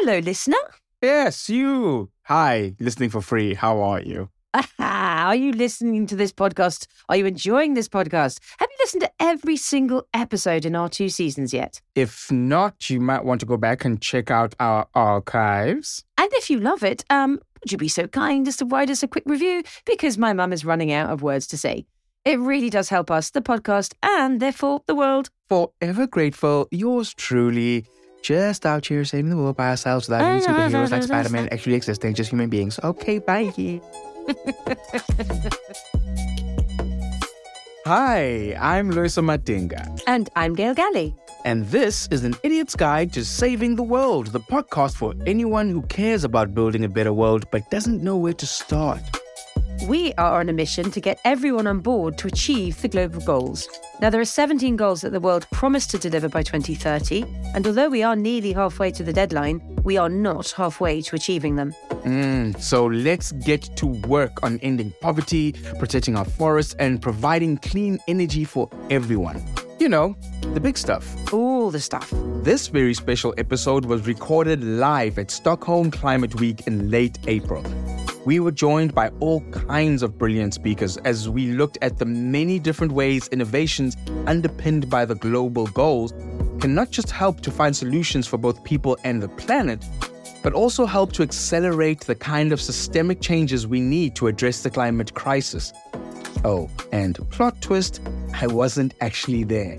Hello, listener. Yes, you. Hi, listening for free. How are you? are you listening to this podcast? Are you enjoying this podcast? Have you listened to every single episode in our two seasons yet? If not, you might want to go back and check out our archives. And if you love it, um, would you be so kind as to write us a quick review? Because my mum is running out of words to say. It really does help us, the podcast, and therefore the world. Forever grateful, yours truly. Just out here saving the world by ourselves without any superheroes like Spider Man actually existing, just human beings. Okay, bye. Hi, I'm Loyiso Madinga. And I'm Gail Gallie. And this is an Idiot's Guide to Saving the World, the podcast for anyone who cares about building a better world but doesn't know where to start. We are on a mission to get everyone on board to achieve the global goals. Now, there are 17 goals that the world promised to deliver by 2030, and although we are nearly halfway to the deadline, we are not halfway to achieving them. Mm, so let's get to work on ending poverty, protecting our forests, and providing clean energy for everyone. You know, the big stuff. All the stuff. This very special episode was recorded live at Stockholm Climate Week in late April. We were joined by all kinds of brilliant speakers as we looked at the many different ways innovations underpinned by the global goals can not just help to find solutions for both people and the planet, but also help to accelerate the kind of systemic changes we need to address the climate crisis. Oh, and plot twist, I wasn't actually there.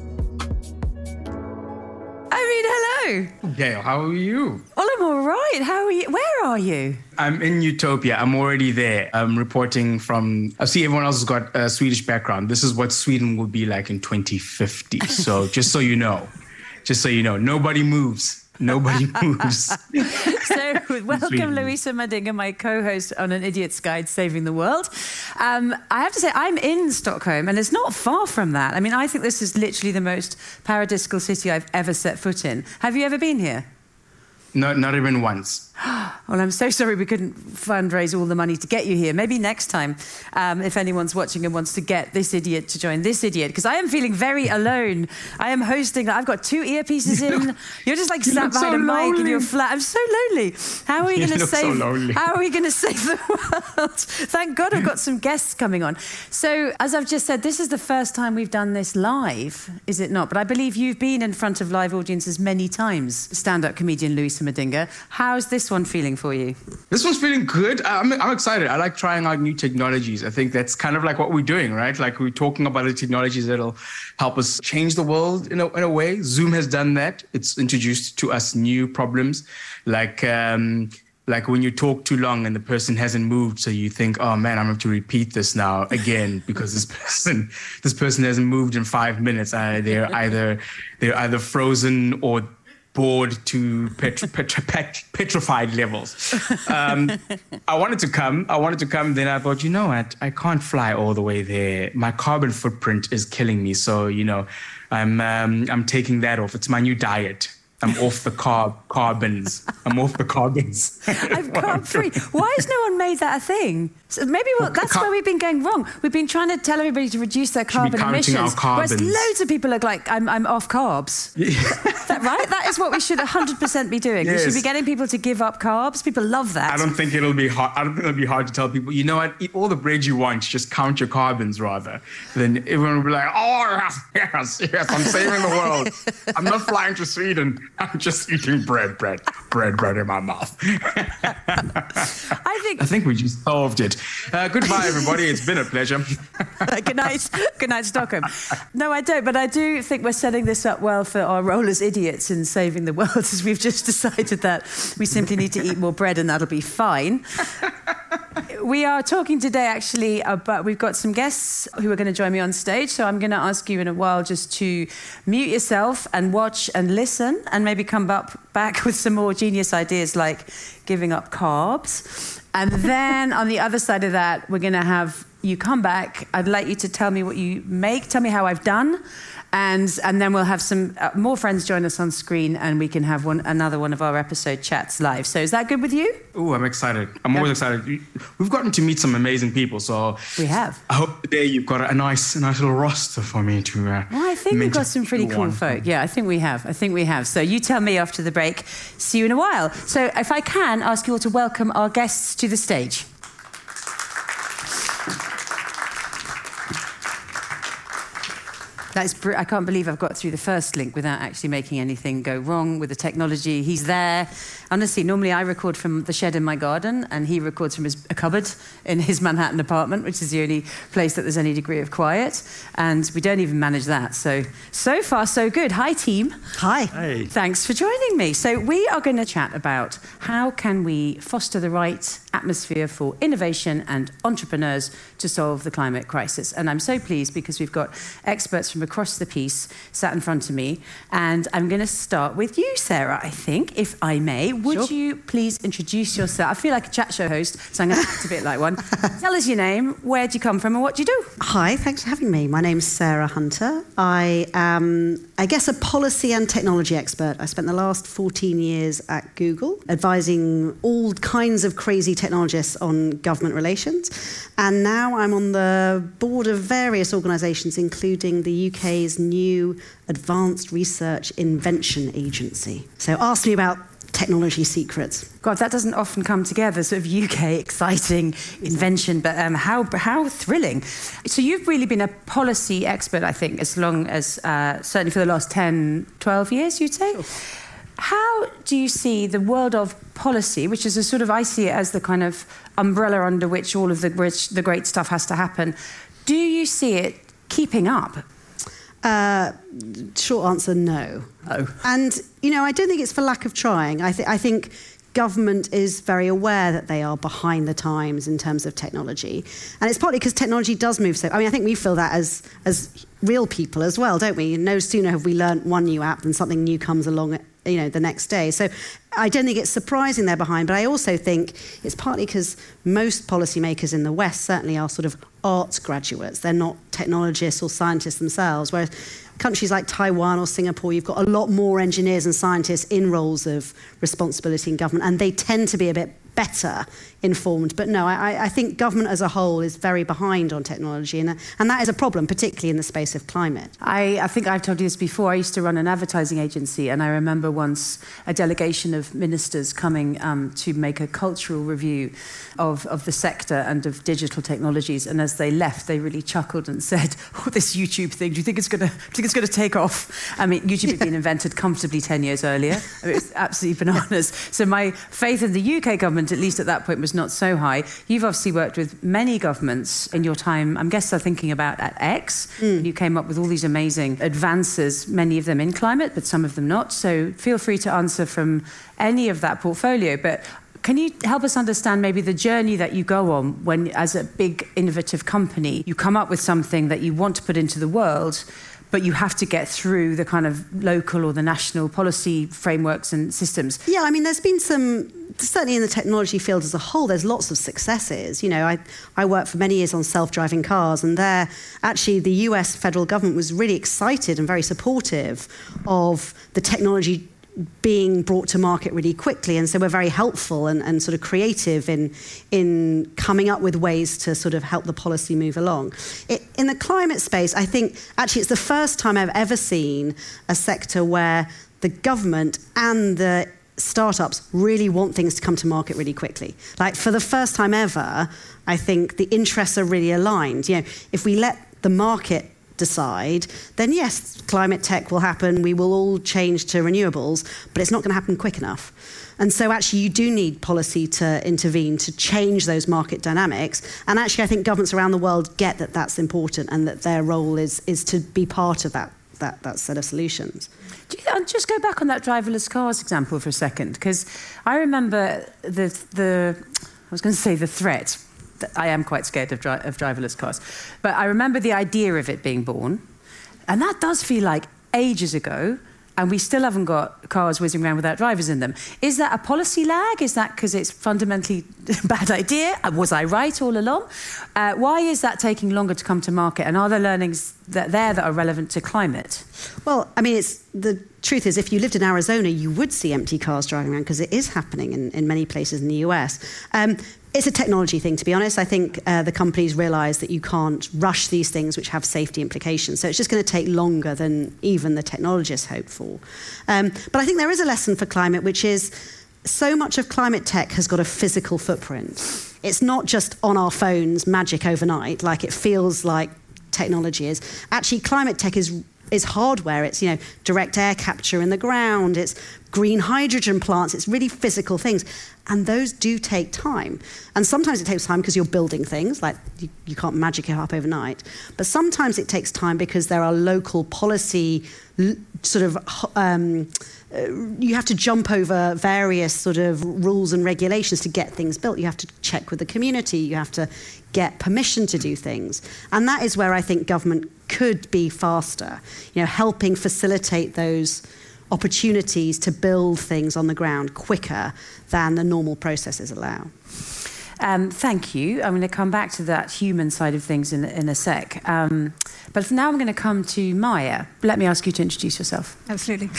I mean, hello. Gail, how are you? Well, I'm all right. How are you? Where are you? I'm in Utopia. I'm already there. I'm reporting from. I see everyone else has got a Swedish background. This is what Sweden will be like in 2050. So just so you know, just so you know, nobody moves. Nobody moves. so, welcome, Loyiso Madinga, my co host on An Idiot's Guide Saving the World. Um, I have to say, I'm in Stockholm, and it's not far from that. I mean, I think this is literally the most paradisical city I've ever set foot in. Have you ever been here? No, not even once. well, I'm so sorry we couldn't fundraise all the money to get you here. Maybe next time, um, if anyone's watching and wants to get this idiot to join this idiot, because I am feeling very alone. I am hosting. I've got two earpieces in. You're just like you sat behind so a mic lonely. in your flat. I'm so lonely. How are we going to look so save? how are we going to save the world? Thank God I've got some guests coming on. So, as I've just said, this is the first time we've done this live, is it not? But I believe you've been in front of live audiences many times. Stand-up comedian Loyiso Madinga. How's this one feeling for you? This one's feeling good. I'm, I'm excited. I like trying out new technologies. I think that's kind of like what we're doing, right? Like we're talking about the technologies that'll help us change the world in a, in a way. Zoom has done that. It's introduced to us new problems, like um, like when you talk too long and the person hasn't moved, so you think, oh man, I'm going to repeat this now again because this person this person hasn't moved in five minutes. Uh, they're either they're either frozen or bored to pet- petrified levels. Um, I wanted to come. I wanted to come. Then I thought, you know what? I can't fly all the way there. My carbon footprint is killing me. So you know, I'm um, I'm taking that off. It's my new diet. I'm off the carb carbons. I'm off the carbons. I'm carb free. Why is no one made that a thing? So maybe well, that's where we've been going wrong. We've been trying to tell everybody to reduce their carbon counting our emissions. Whereas loads of people are like, I'm, I'm off carbs. That right? That is what we should 100% be doing. We should be getting people to give up carbs. People love that. I don't think it'll be hard. I don't think it'll be hard to tell people. You know what? Eat all the bread you want. Just count your carbons rather. Then everyone will be like, "Oh yes, yes, yes! I'm saving the world. I'm not flying to Sweden. I'm just eating bread, bread, bread, bread in my mouth." I think I think we just solved it. Uh, goodbye, everybody. It's been a pleasure. good night, good night, Stockholm. No, I don't, but I do think we're setting this up well for our role as idiots in saving the world, as we've just decided that we simply need to eat more bread and that'll be fine. We are talking today actually about we've got some guests who are going to join me on stage. So I'm going to ask you in a while just to mute yourself and watch and listen and maybe come up back with some more genius ideas like giving up carbs. And then on the other side of that, we're going to have you come back. I'd like you to tell me what you make, tell me how I've done, and and then we'll have some uh, more friends join us on screen, and we can have one another one of our episode chats live. So is that good with you? Oh, I'm excited. I'm always excited. We've gotten to meet some amazing people, so we have. I hope today you've got a nice, a nice little roster for me to. Uh, well, I think we've got some pretty cool one. folk. Yeah, I think we have. I think we have. So you tell me after the break. See you in a while. So if I can ask you all to welcome our guests to the stage. That's br- I can't believe I've got through the first link without actually making anything go wrong with the technology. He's there. Honestly, normally I record from the shed in my garden, and he records from his, a cupboard in his Manhattan apartment, which is the only place that there's any degree of quiet. And we don't even manage that. So, so far, so good. Hi, team. Hi. Hey. Thanks for joining me. So, we are going to chat about how can we foster the right atmosphere for innovation and entrepreneurs to solve the climate crisis. And I'm so pleased because we've got experts from across the piece sat in front of me. And I'm going to start with you, Sarah, I think, if I may. Would sure. you please introduce yourself? I feel like a chat show host, so I'm going to act a bit like one. Tell us your name, where do you come from, and what do you do? Hi, thanks for having me. My name's Sarah Hunter. I am, I guess, a policy and technology expert. I spent the last 14 years at Google advising all kinds of crazy technologists on government relations. And now I'm on the board of various organisations, including the UK's new Advanced Research Invention Agency. So ask me about technology secrets. God, that doesn't often come together. Sort of UK exciting invention, but um, how how thrilling! So you've really been a policy expert, I think, as long as uh, certainly for the last 10, 12 years, you'd say. Sure. How do you see the world of policy, which is a sort of, I see it as the kind of umbrella under which all of the, the great stuff has to happen. Do you see it keeping up? Uh, short answer, no. Oh. And, you know, I don't think it's for lack of trying. I, th- I think government is very aware that they are behind the times in terms of technology. And it's partly because technology does move so. I mean, I think we feel that as, as real people as well, don't we? No sooner have we learnt one new app than something new comes along you know, the next day. So I don't think it's surprising they're behind, but I also think it's partly because most policymakers in the West certainly are sort of arts graduates. They're not technologists or scientists themselves, whereas countries like Taiwan or Singapore, you've got a lot more engineers and scientists in roles of responsibility in government, and they tend to be a bit better informed. But no, I, I, think government as a whole is very behind on technology, and, and that is a problem, particularly in the space of climate. I, I think I've told you this before. I used to run an advertising agency, and I remember once a delegation of ministers coming um, to make a cultural review of, of the sector and of digital technologies. And as they left, they really chuckled and said, "Oh, this YouTube thing. Do you think it's going to? think it's going to take off?" I mean, YouTube had been invented comfortably ten years earlier. I mean, it was absolutely bananas. So my faith in the UK government, at least at that point, was not so high. You've obviously worked with many governments in your time. I'm guessing they're thinking about at X. Mm. You came up with all these amazing advances, many of them in climate, but some of them not. So feel free to answer from any of that portfolio. But can you help us understand maybe the journey that you go on when, as a big innovative company, you come up with something that you want to put into the world, but you have to get through the kind of local or the national policy frameworks and systems? Yeah, I mean, there's been some, certainly in the technology field as a whole, there's lots of successes. You know, I, I worked for many years on self driving cars, and there, actually, the US federal government was really excited and very supportive of the technology being brought to market really quickly. And so we're very helpful and, and sort of creative in, in coming up with ways to sort of help the policy move along. It, in the climate space, I think actually it's the first time I've ever seen a sector where the government and the startups really want things to come to market really quickly. Like for the first time ever, I think the interests are really aligned. You know, if we let the market decide, then yes, climate tech will happen. We will all change to renewables, but it's not going to happen quick enough. And so, actually, you do need policy to intervene to change those market dynamics. And actually, I think governments around the world get that that's important and that their role is, is to be part of that, that, that set of solutions. You, just go back on that driverless cars example for a second, because I remember the, the, I was going to say the threat, I am quite scared of, dri- of driverless cars. But I remember the idea of it being born. And that does feel like ages ago. and we still haven't got cars whizzing around without drivers in them. Is that a policy lag? Is that because it's fundamentally a bad idea? Was I right all along? Uh, why is that taking longer to come to market? And are there learnings that there that are relevant to climate? Well, I mean, it's the truth is, if you lived in Arizona, you would see empty cars driving around because it is happening in, in many places in the US. Um, it's a technology thing, to be honest. I think uh, the companies realise that you can't rush these things which have safety implications. So it's just going to take longer than even the technologists hope for. Um, but I think there is a lesson for climate, which is so much of climate tech has got a physical footprint. It's not just on our phones, magic overnight, like it feels like technology is. Actually, climate tech is is hardware. It's you know direct air capture in the ground. It's green hydrogen plants. It's really physical things, and those do take time. And sometimes it takes time because you're building things, like you, you can't magic it up overnight. But sometimes it takes time because there are local policy sort of. Um, uh, you have to jump over various sort of rules and regulations to get things built. You have to check with the community. You have to get permission to do things. And that is where I think government could be faster, you know, helping facilitate those opportunities to build things on the ground quicker than the normal processes allow. Um, thank you. I'm going to come back to that human side of things in, in a sec. Um, but for now, I'm going to come to Maya. Let me ask you to introduce yourself. Absolutely.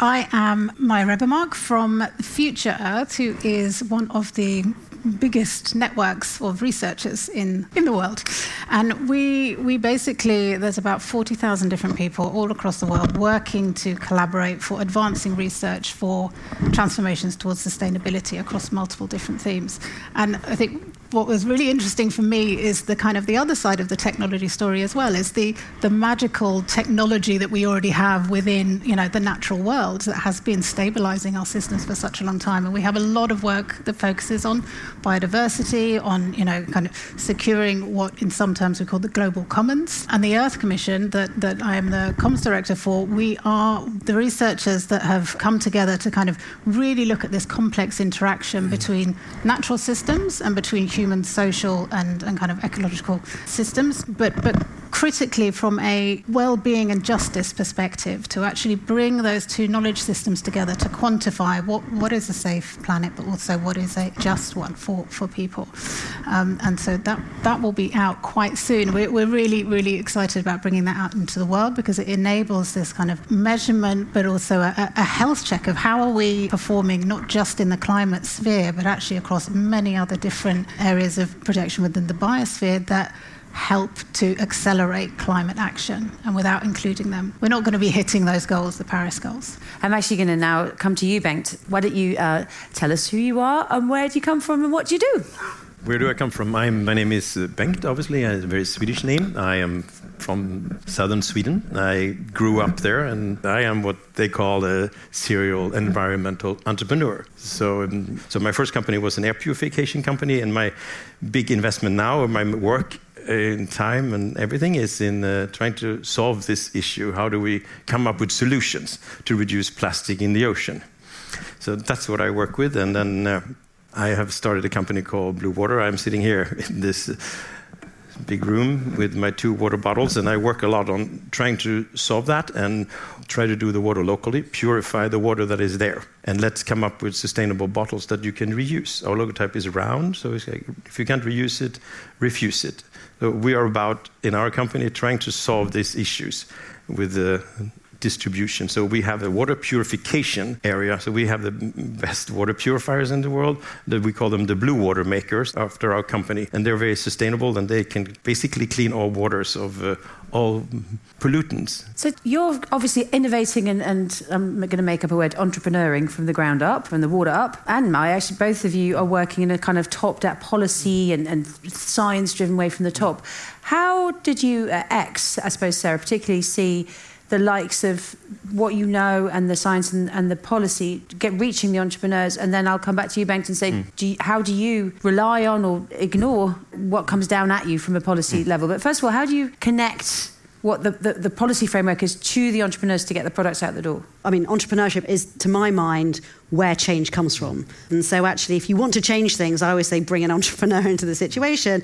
I am Maya Rebermark from Future Earth, who is one of the biggest networks of researchers in, in the world. And we, we basically, there's about 40,000 different people all across the world working to collaborate for advancing research for transformations towards sustainability across multiple different themes. And I think what was really interesting for me is the kind of the other side of the technology story as well is the the magical technology that we already have within you know the natural world that has been stabilizing our systems for such a long time. And we have a lot of work that focuses on biodiversity on you know kind of securing what in some terms we call the global commons. And the earth commission that that I am the comms director for we are the researchers that have come together to kind of really look at this complex interaction between natural systems and between human social and, and kind of ecological systems, but, but critically from a well-being and justice perspective to actually bring those two knowledge systems together to quantify what, what is a safe planet but also what is a just one for, for people. Um, and so that, that will be out quite soon. We're, we're really really excited about bringing that out into the world because it enables this kind of measurement but also a, a health check of how are we performing not just in the climate sphere but actually across many other different areas of protection within the biosphere that help to accelerate climate action. And without including them, we're not going to be hitting those goals, the Paris goals. I'm actually going to now come to you, Bengt. Why don't you uh, tell us who you are and where do you come from and what do you do? Where do I come from? I'm, my name is uh, Bengt, obviously, a very Swedish name. I am from southern Sweden. I grew up there, and I am what they call a serial environmental entrepreneur. So, um, so my first company was an air purification company, and my big investment now, or my work in time and everything is in uh, trying to solve this issue. How do we come up with solutions to reduce plastic in the ocean? So that's what I work with. And then uh, I have started a company called Bluewater. I'm sitting here in this big room with my two water bottles, and I work a lot on trying to solve that and try to do the water locally, purify the water that is there, and let's come up with sustainable bottles that you can reuse. Our logotype is round, so like, if you can't reuse it, refuse it. So we are about in our company trying to solve these issues with the distribution. So we have a water purification area. So we have the best water purifiers in the world. That we call them the blue water makers after our company, and they're very sustainable and they can basically clean all waters of uh, all pollutants. So you're obviously innovating and, and I'm going to make up a word, entrepreneuring from the ground up, from the water up. And Maya, actually, both of you are working in a kind of top-down policy and, and science-driven way from the top. How did you, uh, X, I suppose, Sarah, particularly see the likes of what you know and the science and, and the policy get reaching the entrepreneurs and then I'll come back to you Bengt and say mm. do you, how do you rely on or ignore what comes down at you from a policy mm. level but first of all how do you connect what the, the, the, policy framework is to the entrepreneurs to get the products out the door? I mean, entrepreneurship is, to my mind, where change comes from. And so, actually, if you want to change things, I always say bring an entrepreneur into the situation.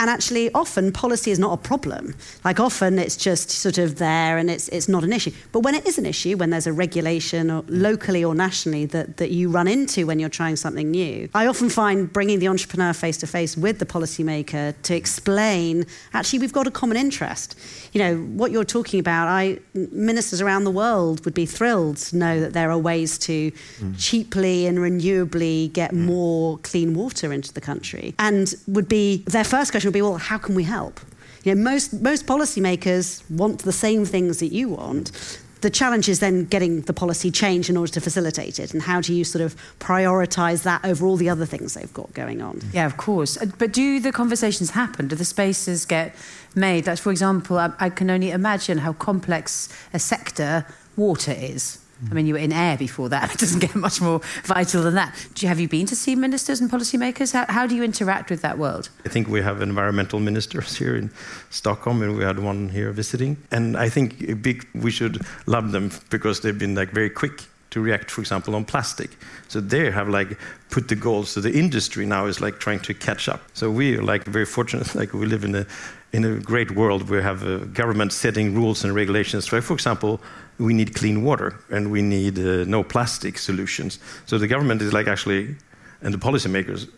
And actually, often policy is not a problem. Like often it's just sort of there and it's, it's not an issue. But when it is an issue, when there's a regulation or locally or nationally that, that you run into when you're trying something new, I often find bringing the entrepreneur face to face with the policymaker to explain actually we've got a common interest. You know, what you're talking about, I ministers around the world would be thrilled to know that there are ways to mm. cheaply and renewably get mm. more clean water into the country. And would be their first question would be, well, how can we help? You know, most, most policymakers want the same things that you want. The challenge is then getting the policy changed in order to facilitate it. And how do you sort of prioritize that over all the other things they've got going on? Yeah, of course. Uh, but do the conversations happen? Do the spaces get made? Like, for example, I, I can only imagine how complex a sector water is. I mean, you were in air before that. It doesn't get much more vital than that. You, have you been to see ministers and policymakers? How, how do you interact with that world? I think we have environmental ministers here in Stockholm, and we had one here visiting. And I think big, we should love them because they've been like very quick to react, for example, on plastic. So they have like put the goals. So the industry now is like trying to catch up. So we are like very fortunate. Like we live in a in a great world. We have a government setting rules and regulations. So, for example, we need clean water and we need uh, no plastic solutions. So the government is like actually, and the policymakers,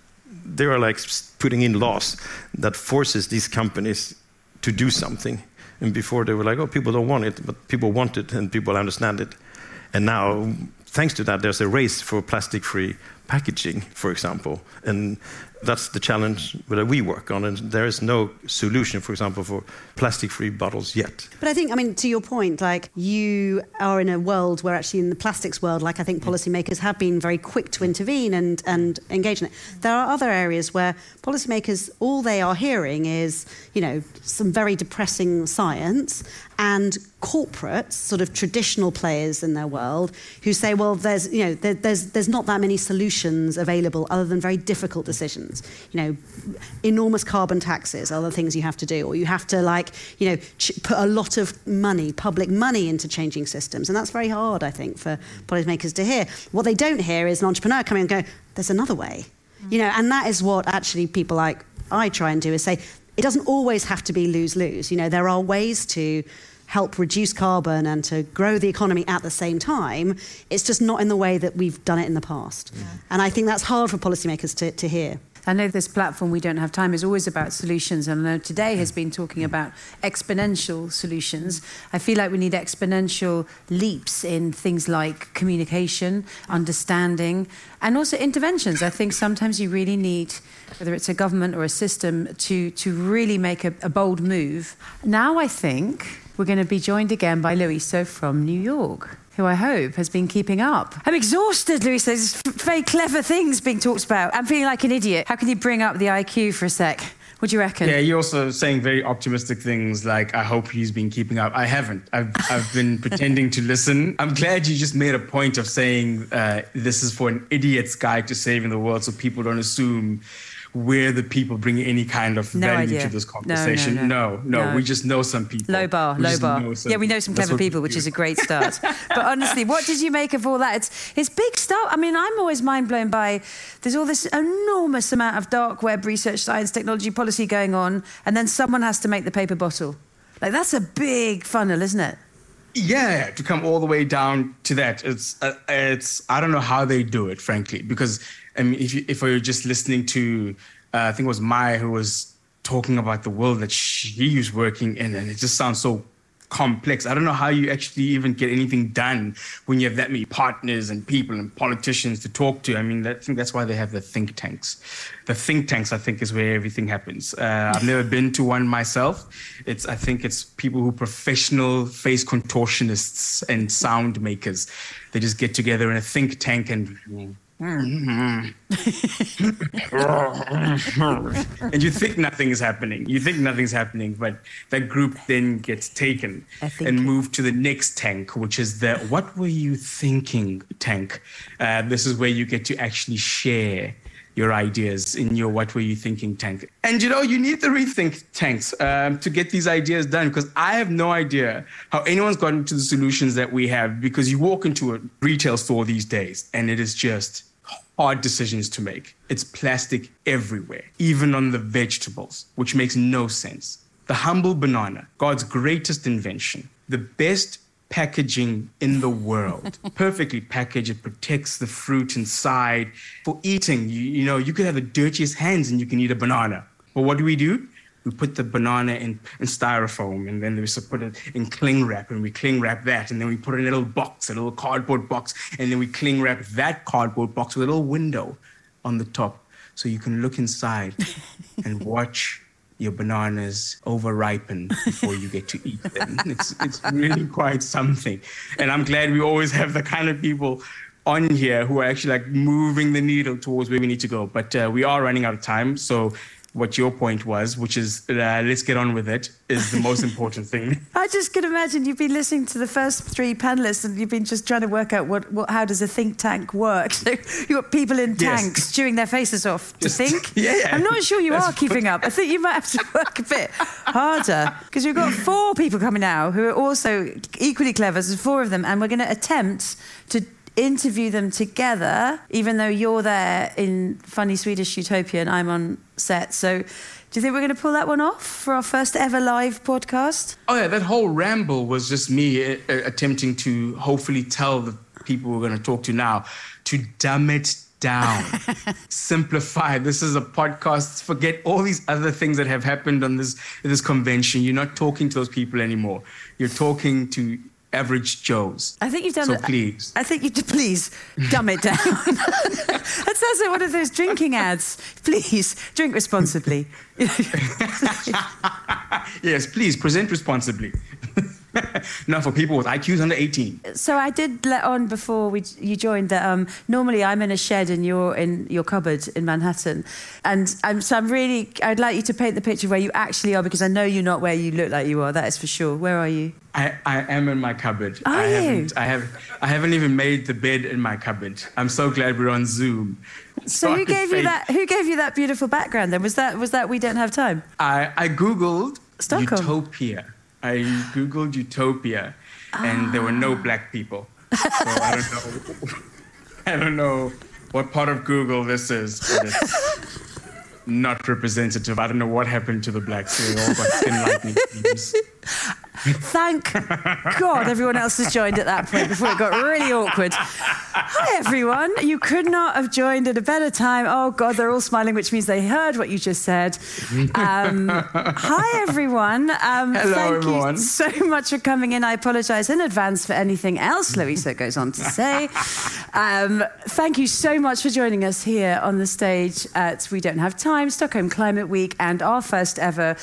they are like putting in laws that forces these companies to do something. And before they were like, oh, people don't want it, but people want it and people understand it. And now, thanks to that, there's a race for plastic-free packaging, for example. And that's the challenge that we work on, and there is no solution, for example, for plastic-free bottles yet. But I think, I mean, to your point, like you are in a world where actually in the plastics world, like I think policymakers have been very quick to intervene and, and engage in it. There are other areas where policymakers, all they are hearing is, you know, some very depressing science and corporates, sort of traditional players in their world, who say, well, there's, you know, there, there's, there's not that many solutions available other than very difficult decisions. You know, enormous carbon taxes are the things you have to do, or you have to, like, you know, put a lot of money, public money, into changing systems. And that's very hard, I think, for policymakers to hear. What they don't hear is an entrepreneur coming and go, there's another way. You know, and that is what actually people like I try and do is say, it doesn't always have to be lose lose. You know, there are ways to help reduce carbon and to grow the economy at the same time. It's just not in the way that we've done it in the past. Yeah. And I think that's hard for policymakers to, to hear. I know this platform, We Don't Have Time, is always about solutions. And I know today has been talking about exponential solutions. I feel like we need exponential leaps in things like communication, understanding, and also interventions. I think sometimes you really need, whether it's a government or a system, to, to really make a, a bold move. Now I think we're going to be joined again by Loyiso from New York who I hope has been keeping up. I'm exhausted, Loyiso. There's very clever things being talked about. I'm feeling like an idiot. How can you bring up the IQ for a sec? What do you reckon? Yeah, you're also saying very optimistic things like, I hope he's been keeping up. I haven't. I've, I've been pretending to listen. I'm glad you just made a point of saying uh, this is for an idiot's guide to saving the world so people don't assume we're the people bringing any kind of no value idea. to this conversation. No no, no no, no, We just know some people. Low bar, we low bar. Yeah, we know some clever people, which is a great start. but honestly, what did you make of all that? It's it's big stuff. I mean, I'm always mind blown by there's all this enormous amount of dark web research, science, technology, policy going on, and then someone has to make the paper bottle. Like that's a big funnel, isn't it? Yeah, to come all the way down to that, it's uh, it's I don't know how they do it, frankly, because I mean, if you, if you're just listening to, uh, I think it was Maya who was talking about the world that she was working in, and it just sounds so complex. I don't know how you actually even get anything done when you have that many partners and people and politicians to talk to. I mean, I think that's why they have the think tanks. The think tanks, I think, is where everything happens. Uh, I've never been to one myself. It's, I think, it's people who professional face contortionists and sound makers. They just get together in a think tank and and you think nothing is happening. You think nothing's happening, but that group then gets taken and moved to the next tank, which is the what were you thinking tank. Uh, this is where you get to actually share your ideas in your what were you thinking tank. And you know, you need the rethink tanks um, to get these ideas done because I have no idea how anyone's gotten to the solutions that we have because you walk into a retail store these days and it is just hard decisions to make. It's plastic everywhere, even on the vegetables, which makes no sense. The humble banana, God's greatest invention, the best packaging in the world. Perfectly packaged, it protects the fruit inside. For eating, you, you know, you could have the dirtiest hands and you can eat a banana. But what do we do? We put the banana in, in styrofoam and then we put it in cling wrap and we cling wrap that and then we put it in a little box, a little cardboard box, and then we cling wrap that cardboard box with a little window on the top so you can look inside and watch your bananas over ripen before you get to eat them. It's, it's really quite something. And I'm glad we always have the kind of people on here who are actually like moving the needle towards where we need to go. But uh, we are running out of time. So what your point was, which is uh, let's get on with it, is the most important thing. I just can imagine you've been listening to the first three panelists and you've been just trying to work out what, what how does a think tank work. So you've got people in tanks yes. chewing their faces off to just, think. Yeah, yeah, I'm not sure you That's are keeping up. I think you might have to work a bit harder because we've got four people coming now who are also equally clever. There's four of them, and we're going to attempt to interview them together, even though you're there in funny Swedish Utopia and I'm on set. So, do you think we're going to pull that one off for our first ever live podcast? Oh, yeah, that whole ramble was just me uh, uh attempting to hopefully tell the people we're going to talk to now to dumb it down, simplify. This is a podcast. Forget all these other things that have happened on this this convention. You're not talking to those people anymore. You're talking to average Joes. I think you've done so it. Please. I think you please dumb it down. that sounds like one of those drinking ads. Please drink responsibly. yes, please present responsibly. Not for people with IQs under 18. So I did let on before we, you joined that um, normally I'm in a shed and you're in your cupboard in Manhattan. And I'm, so I'm really, I'd like you to paint the picture where you actually are because I know you're not where you look like you are, that is for sure. Where are you? I, I am in my cupboard. Are I you? Haven't, I, have, I haven't even made the bed in my cupboard. I'm so glad we're on Zoom. So, so who gave you that? Who gave you that beautiful background? Then was that was that we don't have time? I, I googled Stockholm. Utopia I googled Utopia, and there were no ah. black people. So I don't know. I don't know what part of Google this is, but it's not representative. I don't know what happened to the blacks. They all got skin lightening schemes. Thank God everyone else has joined at that point before it got really awkward. Hi, everyone. You could not have joined at a better time. Oh, God, they're all smiling, which means they heard what you just said. Um, hi, everyone. Um, Hello, thank everyone. you so much for coming in. I apologize in advance for anything else Loyiso goes on to say. Um, thank you so much for joining us here on the stage at We Don't Have Time, Stockholm Climate Week, and our first ever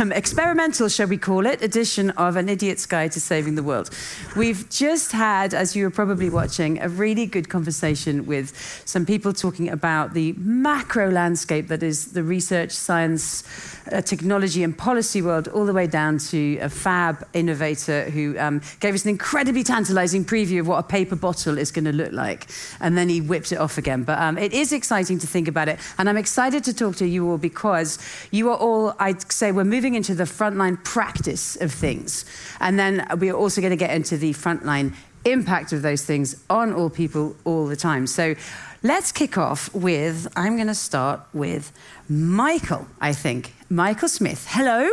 um, experimental, shall we call it, edition edition of An Idiot's Guide to Saving the World. We've just had, as you were probably watching, a really good conversation with some people talking about the macro landscape that is the research, science, uh, technology, and policy world, all the way down to a fab innovator who um, gave us an incredibly tantalizing preview of what a paper bottle is going to look like. And then he whipped it off again. But um, it is exciting to think about it. And I'm excited to talk to you all because you are all, I'd say, we're moving into the frontline practice of things. And then we're also going to get into the frontline impact of those things on all people all the time. So let's kick off with I'm going to start with Michael, I think. Michael Smith. Hello.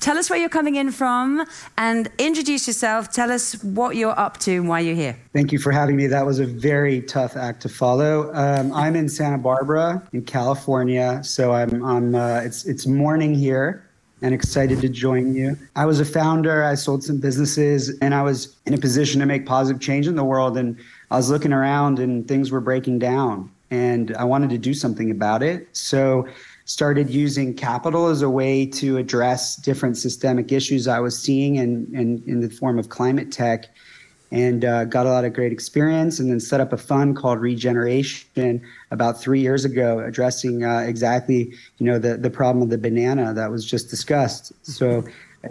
Tell us where you're coming in from and introduce yourself. Tell us what you're up to and why you're here. Thank you for having me. That was a very tough act to follow. Um, I'm in Santa Barbara in California, so I'm, I'm uh, it's it's morning here and excited to join you. I was a founder, I sold some businesses, and I was in a position to make positive change in the world. And I was looking around and things were breaking down, and I wanted to do something about it. So, started using capital as a way to address different systemic issues I was seeing in, in, in the form of climate tech and uh, got a lot of great experience and then set up a fund called regeneration about three years ago addressing uh, exactly you know the, the problem of the banana that was just discussed. So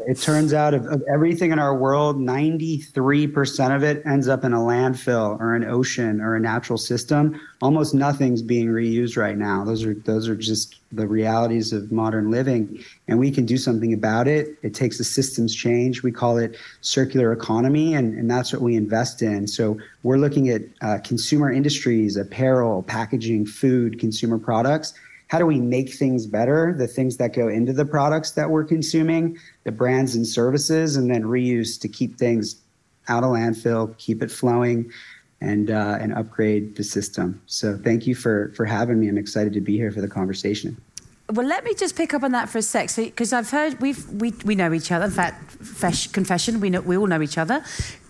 It turns out of, of everything in our world, 93% of it ends up in a landfill or an ocean or a natural system. Almost nothing's being reused right now. Those are those are just the realities of modern living, and we can do something about it. It takes a systems change. We call it circular economy, and, and that's what we invest in. So we're looking at uh, consumer industries, apparel, packaging, food, consumer products how do we make things better? The things that go into the products that we're consuming the brands and services and then reuse to keep things out of landfill keep it flowing and uh, and upgrade the system. So thank you for for having me. I'm excited to be here for the conversation. Well, let me just pick up on that for a sec, because so, I've heard we've we we know each other. In fact, confession, we know we all know each other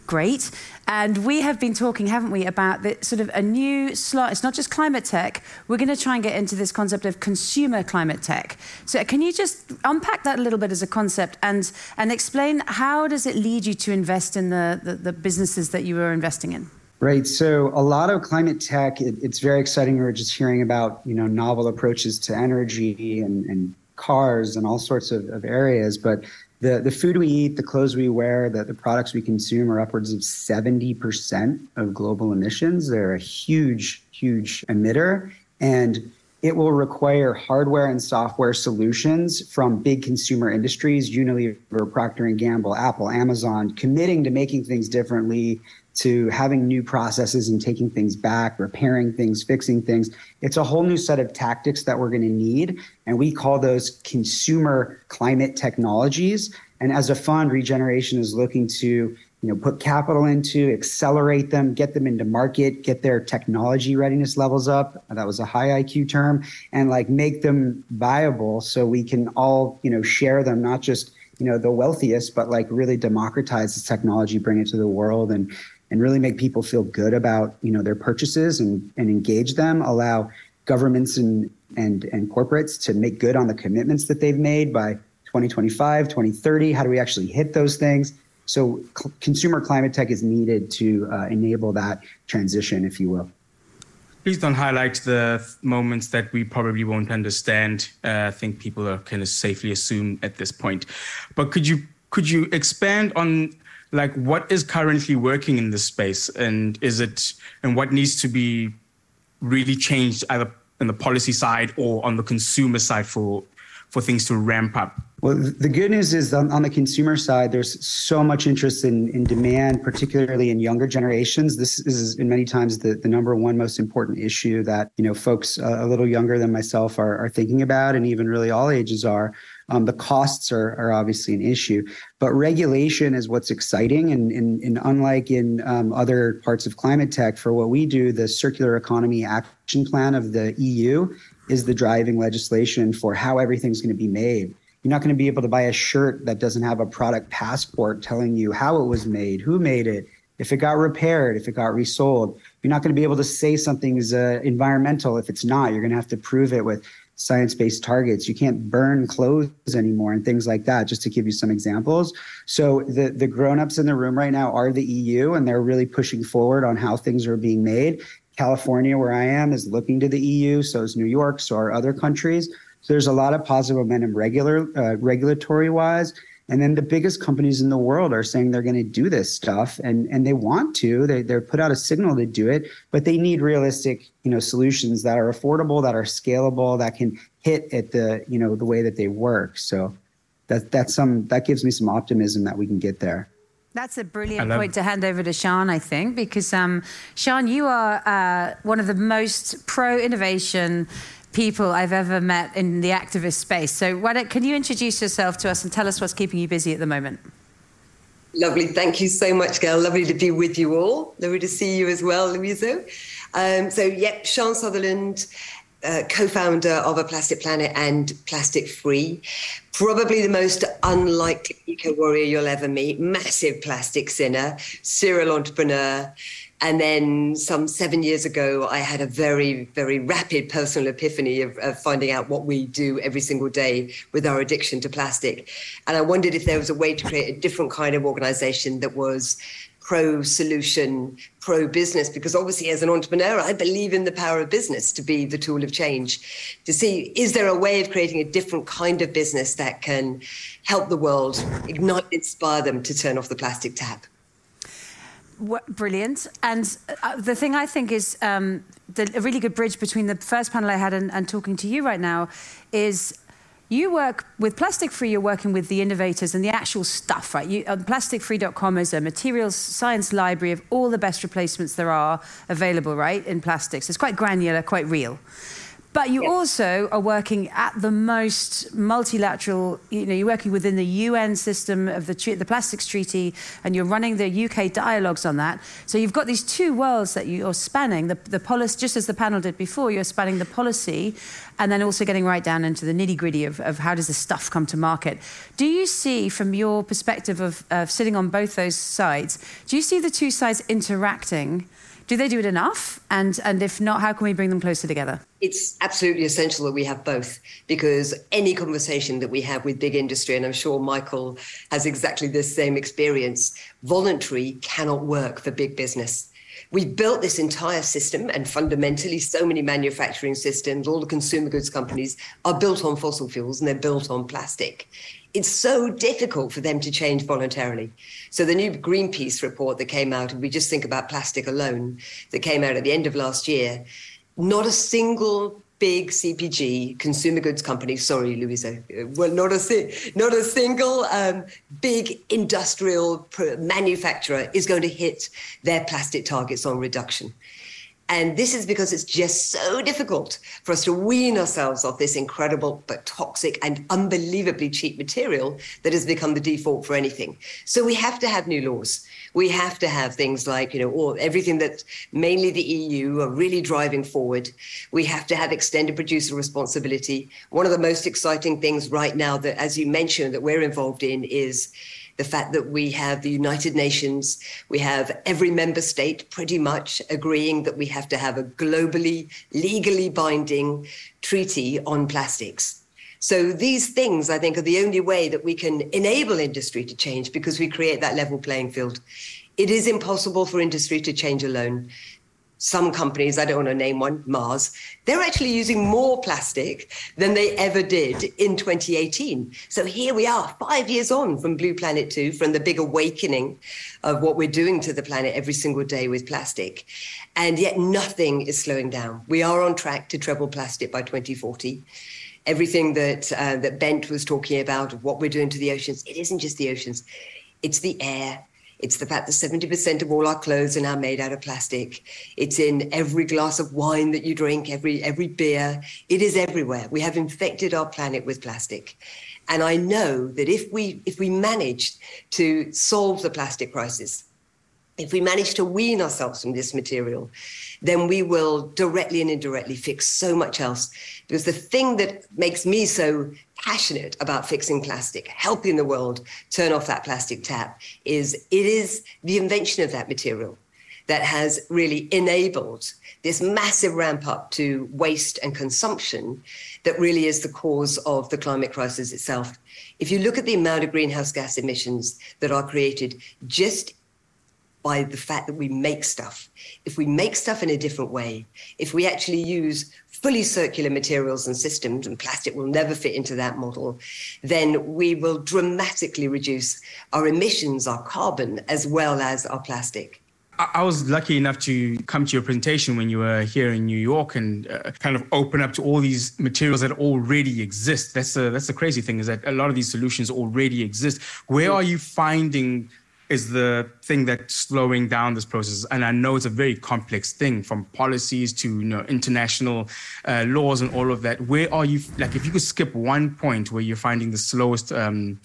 great. And we have been talking, haven't we, about the, sort of a new slot. It's not just climate tech. We're going to try and get into this concept of consumer climate tech. So can you just unpack that a little bit as a concept and, and explain how does it lead you to invest in the, the, the businesses that you are investing in? Right. So a lot of climate tech, it, it's very exciting. We're just hearing about, you know, novel approaches to energy and, and cars and all sorts of, of areas. But the, the food we eat, the clothes we wear, the, the products we consume are upwards of 70% of global emissions. They're a huge, huge emitter. And it will require hardware and software solutions from big consumer industries, Unilever, Procter & Gamble, Apple, Amazon, committing to making things differently, to having new processes and taking things back, repairing things, fixing things. It's a whole new set of tactics that we're going to need. And we call those consumer climate technologies. And as a fund, Regeneration is looking to you know, put capital into, accelerate them, get them into market, get their technology readiness levels up. That was a high IQ term, and like make them viable so we can all, you know, share them, not just you know the wealthiest, but like really democratize this technology, bring it to the world, and and really make people feel good about you know their purchases and, and engage them allow governments and, and and corporates to make good on the commitments that they've made by 2025 2030 how do we actually hit those things? So cl- consumer climate tech is needed to uh, enable that transition if you will please don't highlight the moments that we probably won't understand. Uh, i think people are kind of safely assume at this point. But could you could you expand on like what is currently working in this space? And is it and what needs to be really changed either in the policy side or on the consumer side for for things to ramp up well the good news is on, on the consumer side there's so much interest in, in demand particularly in younger generations this is in many times the, the number one most important issue that you know folks uh, a little younger than myself are, are thinking about and even really all ages are um, the costs are, are obviously an issue, but regulation is what's exciting. And, and, and unlike in um, other parts of climate tech, for what we do, the Circular Economy Action Plan of the EU is the driving legislation for how everything's going to be made. You're not going to be able to buy a shirt that doesn't have a product passport telling you how it was made, who made it, if it got repaired, if it got resold. You're not going to be able to say something is uh, environmental if it's not. You're going to have to prove it with science-based targets. You can't burn clothes anymore and things like that, just to give you some examples. So the, the grown-ups in the room right now are the EU, and they're really pushing forward on how things are being made. California, where I am, is looking to the EU. So is New York. So are other countries. So there's a lot of positive momentum regular uh, regulatory wise. And then the biggest companies in the world are saying they're going to do this stuff and, and they want to. They, they're put out a signal to do it, but they need realistic, you know, solutions that are affordable, that are scalable, that can hit at the, you know, the way that they work. So that, that's some, that gives me some optimism that we can get there. That's a brilliant point to hand over to Sian, I think, because um, Sian, you are uh, one of the most pro innovation people I've ever met in the activist space. So, can you introduce yourself to us and tell us what's keeping you busy at the moment? Lovely. Thank you so much, Gail. Lovely to be with you all. Lovely to see you as well, Loyiso. Um, so, yep, Sian Sutherland, uh, co-founder of A Plastic Planet and Plastic Free. Probably the most unlikely eco warrior you'll ever meet. Massive plastic sinner, serial entrepreneur, and then some seven years ago, I had a very, very rapid personal epiphany of, of, finding out what we do every single day with our addiction to plastic. And I wondered if there was a way to create a different kind of organization that was pro solution, pro business, because obviously, as an entrepreneur, I believe in the power of business to be the tool of change. To see, is there a way of creating a different kind of business that can help the world, ignite, inspire them to turn off the plastic tap? Brilliant. And uh, the thing I think is um, the, a really good bridge between the first panel I had and, and talking to you right now is you work with Plastic Free, you're working with the innovators and the actual stuff, right? You, um, plasticfree.com is a materials science library of all the best replacements there are available, right, in plastics. It's quite granular, quite real. But you also are working at the most multilateral, you know, you're working within the UN system of the, the Plastics Treaty, and you're running the UK dialogues on that. So you've got these two worlds that you're spanning, the, the policy, just as the panel did before, you're spanning the policy, and then also getting right down into the nitty gritty of, of how does this stuff come to market. Do you see, from your perspective of, of sitting on both those sides, do you see the two sides interacting? Do they do it enough? And, and if not, how can we bring them closer together? It's absolutely essential that we have both because any conversation that we have with big industry, and I'm sure Michael has exactly the same experience, voluntary cannot work for big business. We built this entire system, and fundamentally, so many manufacturing systems, all the consumer goods companies are built on fossil fuels and they're built on plastic it's so difficult for them to change voluntarily. So the new Greenpeace report that came out, and we just think about plastic alone, that came out at the end of last year, not a single big CPG consumer goods company. Sorry, Loyiso. Well, not a not a single um, big industrial manufacturer is going to hit their plastic targets on reduction. And this is because it's just so difficult for us to wean ourselves off this incredible but toxic and unbelievably cheap material that has become the default for anything. So we have to have new laws. We have to have things like, you know, all, everything that mainly the EU are really driving forward. We have to have extended producer responsibility. One of the most exciting things right now that, as you mentioned, that we're involved in is the fact that we have the United Nations, we have every member state pretty much agreeing that we have to have a globally, legally binding treaty on plastics. So these things, I think, are the only way that we can enable industry to change because we create that level playing field. It is impossible for industry to change alone some companies, I don't want to name one, Mars, they're actually using more plastic than they ever did in 2018. So here we are, five years on from Blue Planet 2, from the big awakening of what we're doing to the planet every single day with plastic. And yet nothing is slowing down. We are on track to treble plastic by 2040 everything that uh, that Bengt was talking about of what we're doing to the oceans. It isn't just the oceans; it's the air, it's the fact that 70% of all our clothes are now made out of plastic. It's in every glass of wine that you drink, every, every beer. It is everywhere. We have infected our planet with plastic. And I know that if we, if we manage to solve the plastic crisis, if we manage to wean ourselves from this material, then we will directly and indirectly fix so much else. Because the thing that makes me so passionate about fixing plastic, helping the world turn off that plastic tap, is it is the invention of that material that has really enabled this massive ramp up to waste and consumption that really is the cause of the climate crisis itself. If you look at the amount of greenhouse gas emissions that are created just by the fact that we make stuff. If we make stuff in a different way, if we actually use fully circular materials and systems, and plastic will never fit into that model, then we will dramatically reduce our emissions, our carbon, as well as our plastic. I was lucky enough to come to your presentation when you were here in New York and uh, kind of open up to all these materials that already exist. That's the that's the crazy thing is that a lot of these solutions already exist. Where are you finding is the thing that's slowing down this process. And I know it's a very complex thing from policies to you know, international uh, laws and all of that. Where are you, like, if you could skip one point where you're finding the slowest um,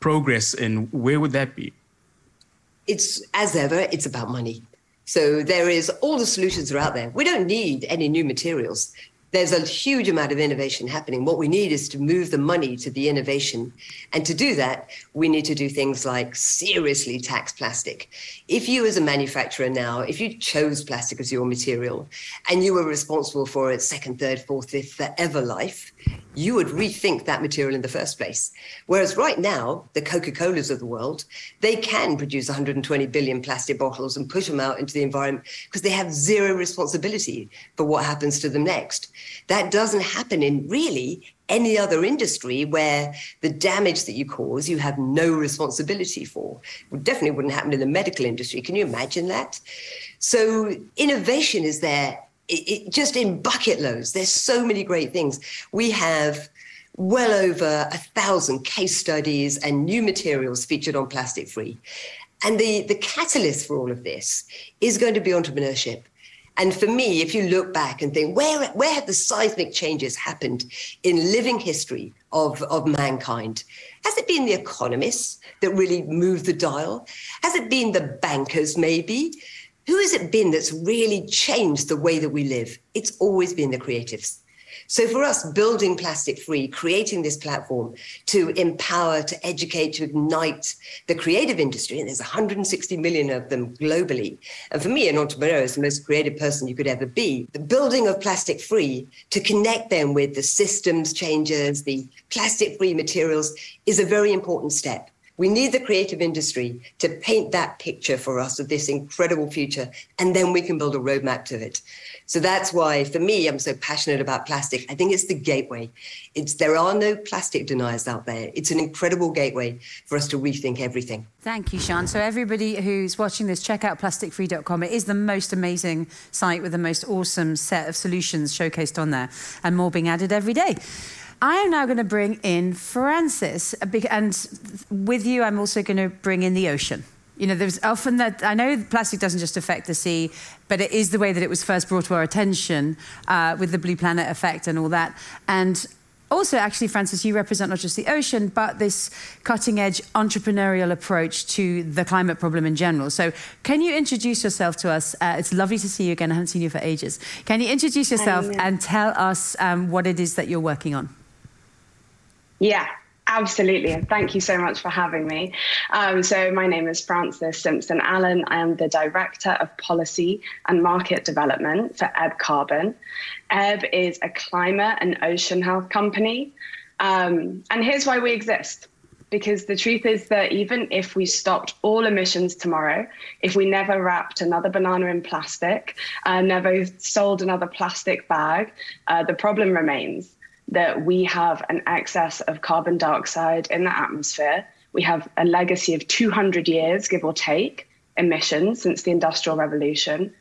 progress in, where would that be? It's as ever, it's about money. So there is all the solutions are out there. We don't need any new materials there's a huge amount of innovation happening. What we need is to move the money to the innovation. And to do that, we need to do things like seriously tax plastic. If you, as a manufacturer now, if you chose plastic as your material and you were responsible for its second, third, fourth, fifth, forever life, you would rethink that material in the first place. Whereas right now, the Coca Colas of the world, they can produce 120 billion plastic bottles and push them out into the environment because they have zero responsibility for what happens to them next. That doesn't happen in really any other industry where the damage that you cause you have no responsibility for. It definitely wouldn't happen in the medical industry. Can you imagine that? So innovation is there it, it, just in bucket loads. There's so many great things. We have well over a thousand case studies and new materials featured on Plastic Free. And the, the catalyst for all of this is going to be entrepreneurship. And for me, if you look back and think, where, where have the seismic changes happened in living history of, of mankind? Has it been the economists that really moved the dial? Has it been the bankers, maybe? Who has it been that's really changed the way that we live? It's always been the creatives. So for us, building plastic free, creating this platform to empower, to educate, to ignite the creative industry, and there's 160 million of them globally. And for me, an entrepreneur is the most creative person you could ever be. The building of plastic free to connect them with the systems changes, the plastic free materials is a very important step. We need the creative industry to paint that picture for us of this incredible future, and then we can build a roadmap to it. So that's why, for me, I'm so passionate about plastic. I think it's the gateway. It's there are no plastic deniers out there. It's an incredible gateway for us to rethink everything. Thank you, Sian. So everybody who's watching this, check out plasticfree.com. It is the most amazing site with the most awesome set of solutions showcased on there, and more being added every day. I am now going to bring in Frances, and with you, I'm also going to bring in the ocean. You know, there's often that I know plastic doesn't just affect the sea, but it is the way that it was first brought to our attention uh, with the Blue Planet effect and all that. And also, actually, Frances, you represent not just the ocean, but this cutting edge entrepreneurial approach to the climate problem in general. So, can you introduce yourself to us? Uh, it's lovely to see you again. I haven't seen you for ages. Can you introduce yourself and tell us um, what it is that you're working on? Yeah, Absolutely, and thank you so much for having me. Um, so, my name is Frances Simpson Allen. I am the Director of Policy and Market Development for Ebb Carbon. Ebb is a climate and ocean health company. Um, and here's why we exist. Because the truth is that even if we stopped all emissions tomorrow, if we never wrapped another banana in plastic, uh, never sold another plastic bag, uh, the problem remains that we have an excess of carbon dioxide in the atmosphere. We have a legacy of 200 years, give or take, emissions since the Industrial Revolution.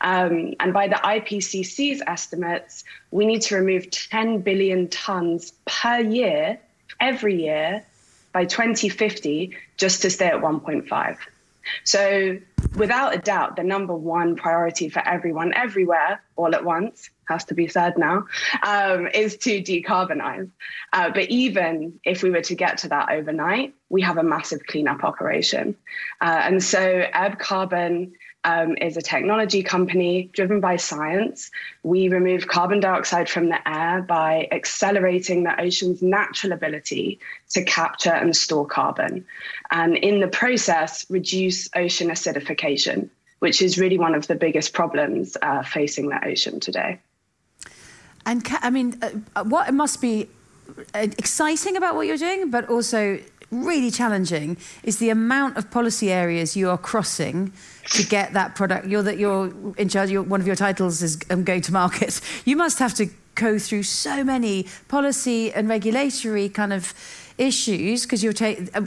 Um, and by the IPCC's estimates, we need to remove 10 billion tons per year, every year, by 2050, just to stay at 1.5. So, without a doubt, the number one priority for everyone everywhere all at once has to be said now um, is to decarbonize. Uh, but even if we were to get to that overnight, we have a massive cleanup operation. Uh, and so, Ebb Carbon um, is a technology company driven by science. We remove carbon dioxide from the air by accelerating the ocean's natural ability to capture and store carbon. And in the process, reduce ocean acidification, which is really one of the biggest problems uh, facing the ocean today. And I mean, uh, what it must be uh, exciting about what you're doing, but also really challenging is the amount of policy areas you are crossing to get that product. You're that you're in charge. You're, one of your titles is um, going to market. You must have to go through so many policy and regulatory kind of issues because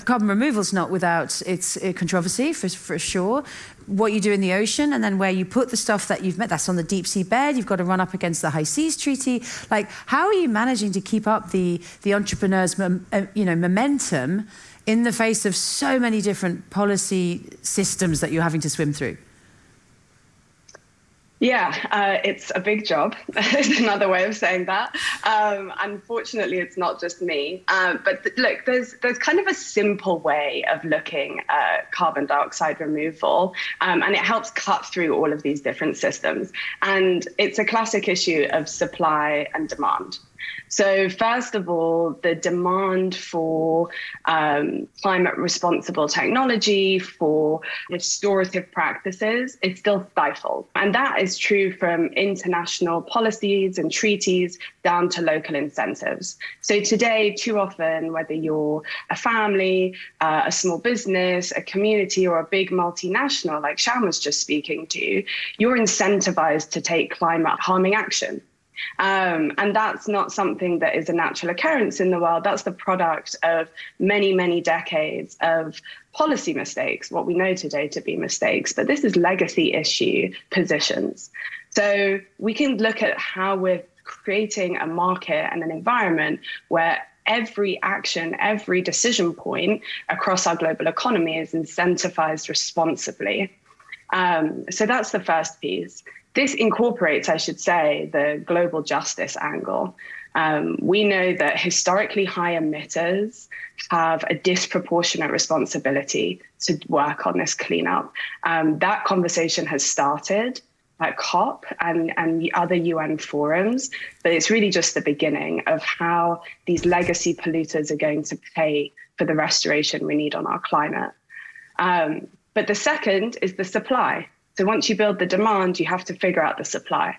carbon removal is not without its uh, controversy for, for sure. What you do in the ocean and then where you put the stuff that you've met, that's on the deep sea bed. You've got to run up against the High Seas Treaty. Like, how are you managing to keep up the the entrepreneurs' uh, you know momentum in the face of so many different policy systems that you're having to swim through? Yeah, uh, it's a big job. another way of saying that. Um, unfortunately, it's not just me. Uh, but th- look, there's there's kind of a simple way of looking at carbon dioxide removal, um, and it helps cut through all of these different systems. And it's a classic issue of supply and demand. So, first of all, the demand for um, climate responsible technology, for restorative practices, is still stifled. And that is true from international policies and treaties down to local incentives. So, today, too often, whether you're a family, uh, a small business, a community, or a big multinational, like Sian was just speaking to, you're incentivized to take climate harming action. Um, and that's not something that is a natural occurrence in the world. That's the product of many, many decades of policy mistakes, what we know today to be mistakes. But this is legacy issue positions. So we can look at how we're creating a market and an environment where every action, every decision point across our global economy is incentivized responsibly. Um, so that's the first piece. This incorporates, I should say, the global justice angle. Um, we know that historically high emitters have a disproportionate responsibility to work on this cleanup. Um, that conversation has started at COP and, and the other UN forums, but it's really just the beginning of how these legacy polluters are going to pay for the restoration we need on our climate. Um, but the second is the supply. So once you build the demand, you have to figure out the supply.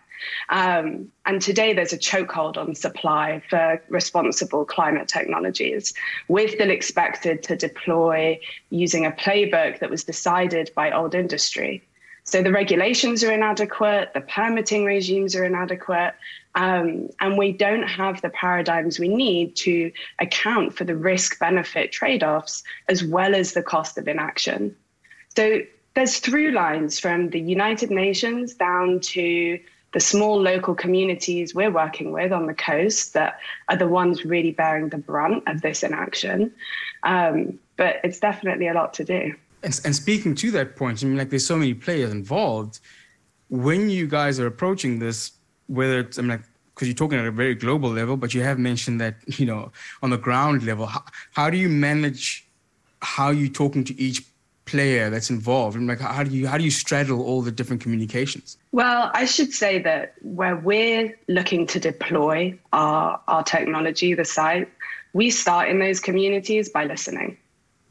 Um, and today there's a chokehold on supply for responsible climate technologies. We're still expected to deploy using a playbook that was decided by old industry. So the regulations are inadequate, the permitting regimes are inadequate, um, and we don't have the paradigms we need to account for the risk benefit trade offs as well as the cost of inaction. So there's through lines from the United Nations down to the small local communities we're working with on the coast that are the ones really bearing the brunt of this inaction. Um, but it's definitely a lot to do. And, and speaking to that point, I mean, like there's so many players involved. When you guys are approaching this, whether it's, I mean, like, because you're talking at a very global level, but you have mentioned that, you know, on the ground level, how, how do you manage how you're talking to each player that's involved. And like how do you how do you straddle all the different communications? Well i should say that where we're looking to deploy our our technology the site we start in those communities by listening.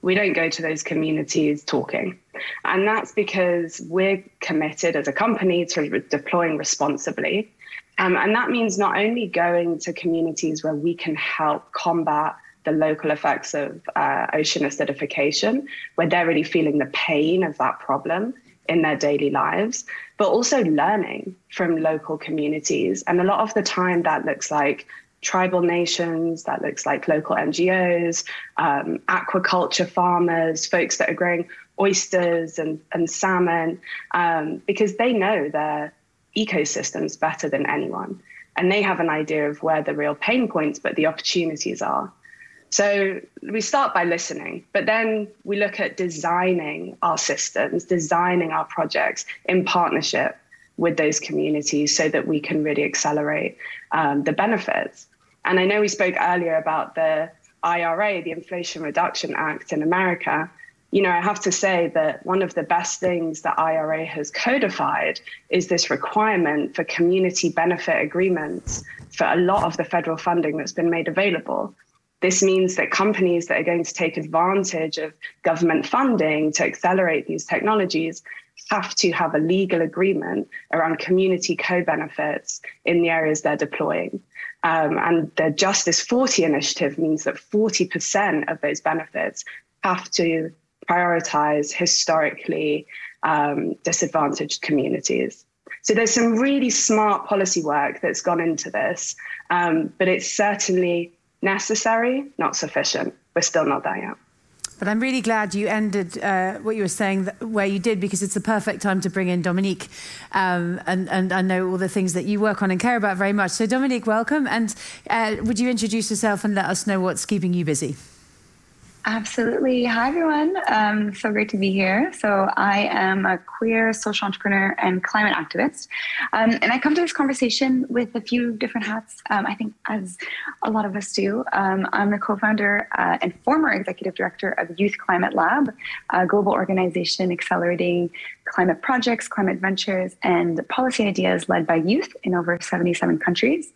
We don't go to those communities talking. And that's because we're committed as a company to re- deploying responsibly. Um, and that means not only going to communities where we can help combat the local effects of uh, ocean acidification, where they're really feeling the pain of that problem in their daily lives, but also learning from local communities. And a lot of the time, that looks like tribal nations, that looks like local NGOs, um, aquaculture farmers, folks that are growing oysters and, and salmon, um, because they know their ecosystems better than anyone. And they have an idea of where the real pain points, but the opportunities are. So we start by listening, but then we look at designing our systems, designing our projects in partnership with those communities so that we can really accelerate um, the benefits. And I know we spoke earlier about the IRA, the Inflation Reduction Act in America. You know, I have to say that one of the best things that IRA has codified is this requirement for community benefit agreements for a lot of the federal funding that's been made available. This means that companies that are going to take advantage of government funding to accelerate these technologies have to have a legal agreement around community co benefits in the areas they're deploying. Um, and the Justice 40 initiative means that 40% of those benefits have to prioritize historically um, disadvantaged communities. So there's some really smart policy work that's gone into this, um, but it's certainly necessary, not sufficient. We're still not there yet. But I'm really glad you ended uh, what you were saying where you did because it's the perfect time to bring in Dominique. Um, and, and I know all the things that you work on and care about very much. So, Dominique, welcome. And uh, would you introduce yourself and let us know what's keeping you busy? Absolutely. Hi, everyone. Um, so great to be here. So, I am a queer social entrepreneur and climate activist. Um, and I come to this conversation with a few different hats, um, I think, as a lot of us do. Um, I'm the co founder uh, and former executive director of Youth Climate Lab, a global organization accelerating climate projects, climate ventures, and policy ideas led by youth in over 77 countries.